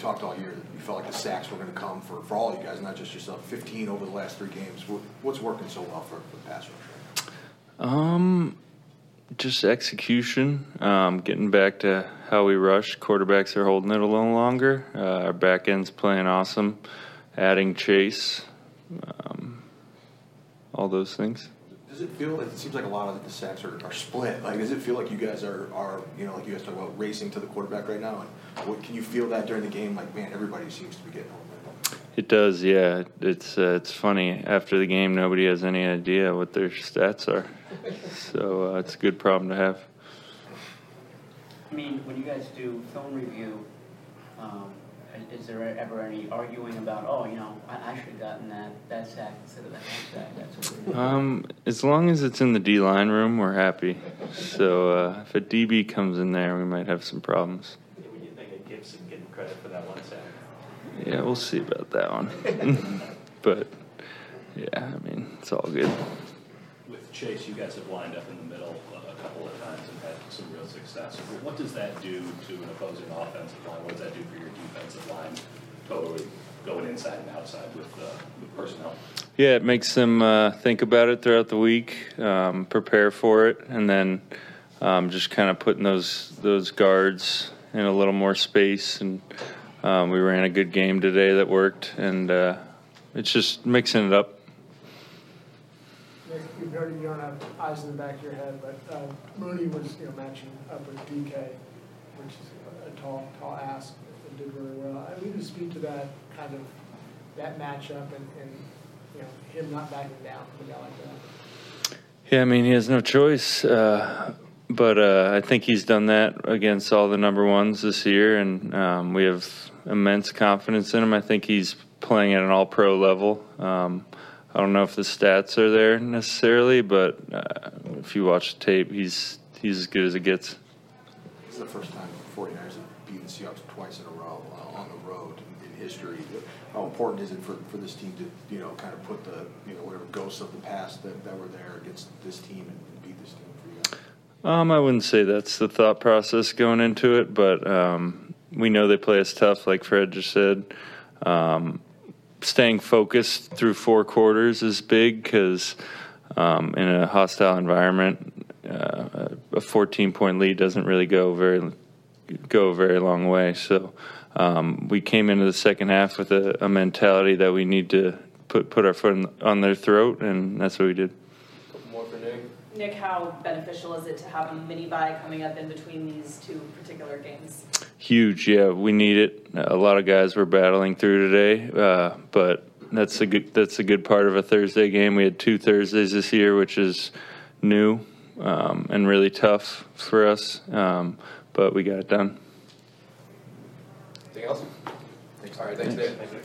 talked all year that you felt like the sacks were gonna come for, for all you guys, not just yourself. Fifteen over the last three games. What's working so well for, for pass rush? Um, just execution. Um, getting back to how we rush. Quarterbacks are holding it a little longer. Uh, our back end's playing awesome. Adding Chase. Um, all those things. Does it feel, like it seems like a lot of the sacks are, are split. Like, does it feel like you guys are, are, you know, like you guys talk about racing to the quarterback right now? And what, can you feel that during the game? Like, man, everybody seems to be getting home. It does, yeah. It's uh, it's funny. After the game, nobody has any idea what their stats are. So uh, it's a good problem to have. I mean, when you guys do film review, um, is there ever any arguing about, oh, you know, I, I should have gotten that, that sack instead of that half sack, that sort of thing? Um, as long as it's in the D line room, we're happy. So uh, if a DB comes in there, we might have some problems. When you think of Gibson getting credit for that one sack? Yeah, we'll see about that one. but yeah, I mean, it's all good. Chase, you guys have lined up in the middle a couple of times and had some real success. What does that do to an opposing offensive line? What does that do for your defensive line, totally going inside and outside with, with personnel? Yeah, it makes them uh, think about it throughout the week, um, prepare for it, and then um, just kind of putting those those guards in a little more space. And um, we ran a good game today that worked, and uh, it's just mixing it up. Nick, you've heard, you don't have eyes in the back of your head, but uh, Mooney was, you know, matching up with DK, which is a tall, tall ask, and did really well. I need to speak to that kind of, that matchup and, and, you know, him not backing down from a guy like that. Yeah, I mean, he has no choice. Uh, but uh, I think he's done that against all the number ones this year, and um, we have immense confidence in him. I think he's playing at an all pro level. Um, I don't know if the stats are there necessarily, but uh, if you watch the tape, he's he's as good as it gets. This is the first time the 49ers have beaten the Seahawks twice in a row uh, on the road in, in history. How important is it for, for this team to, you know, kind of put the, you know, whatever ghosts of the past that, that were there against this team and, and beat this team for you guys? Um, I wouldn't say that's the thought process going into it, but um, we know they play us tough, like Fred just said. Um, staying focused through four quarters is big because um, in a hostile environment, uh, a 14 point lead doesn't really go very go a very long way. So um, we came into the second half with a, a mentality that we need to put put our foot in, on their throat, and that's what we did. More for Nick? Nick, how beneficial is it to have a mini bye coming up in between these two particular games? Huge, yeah. We need it. A lot of guys were battling through today, uh, but that's a good that's a good part of a Thursday game. We had two Thursdays this year, which is new um, and really tough for us, um, but we got it done. Anything else? All right, thanks, Nick. Thank you.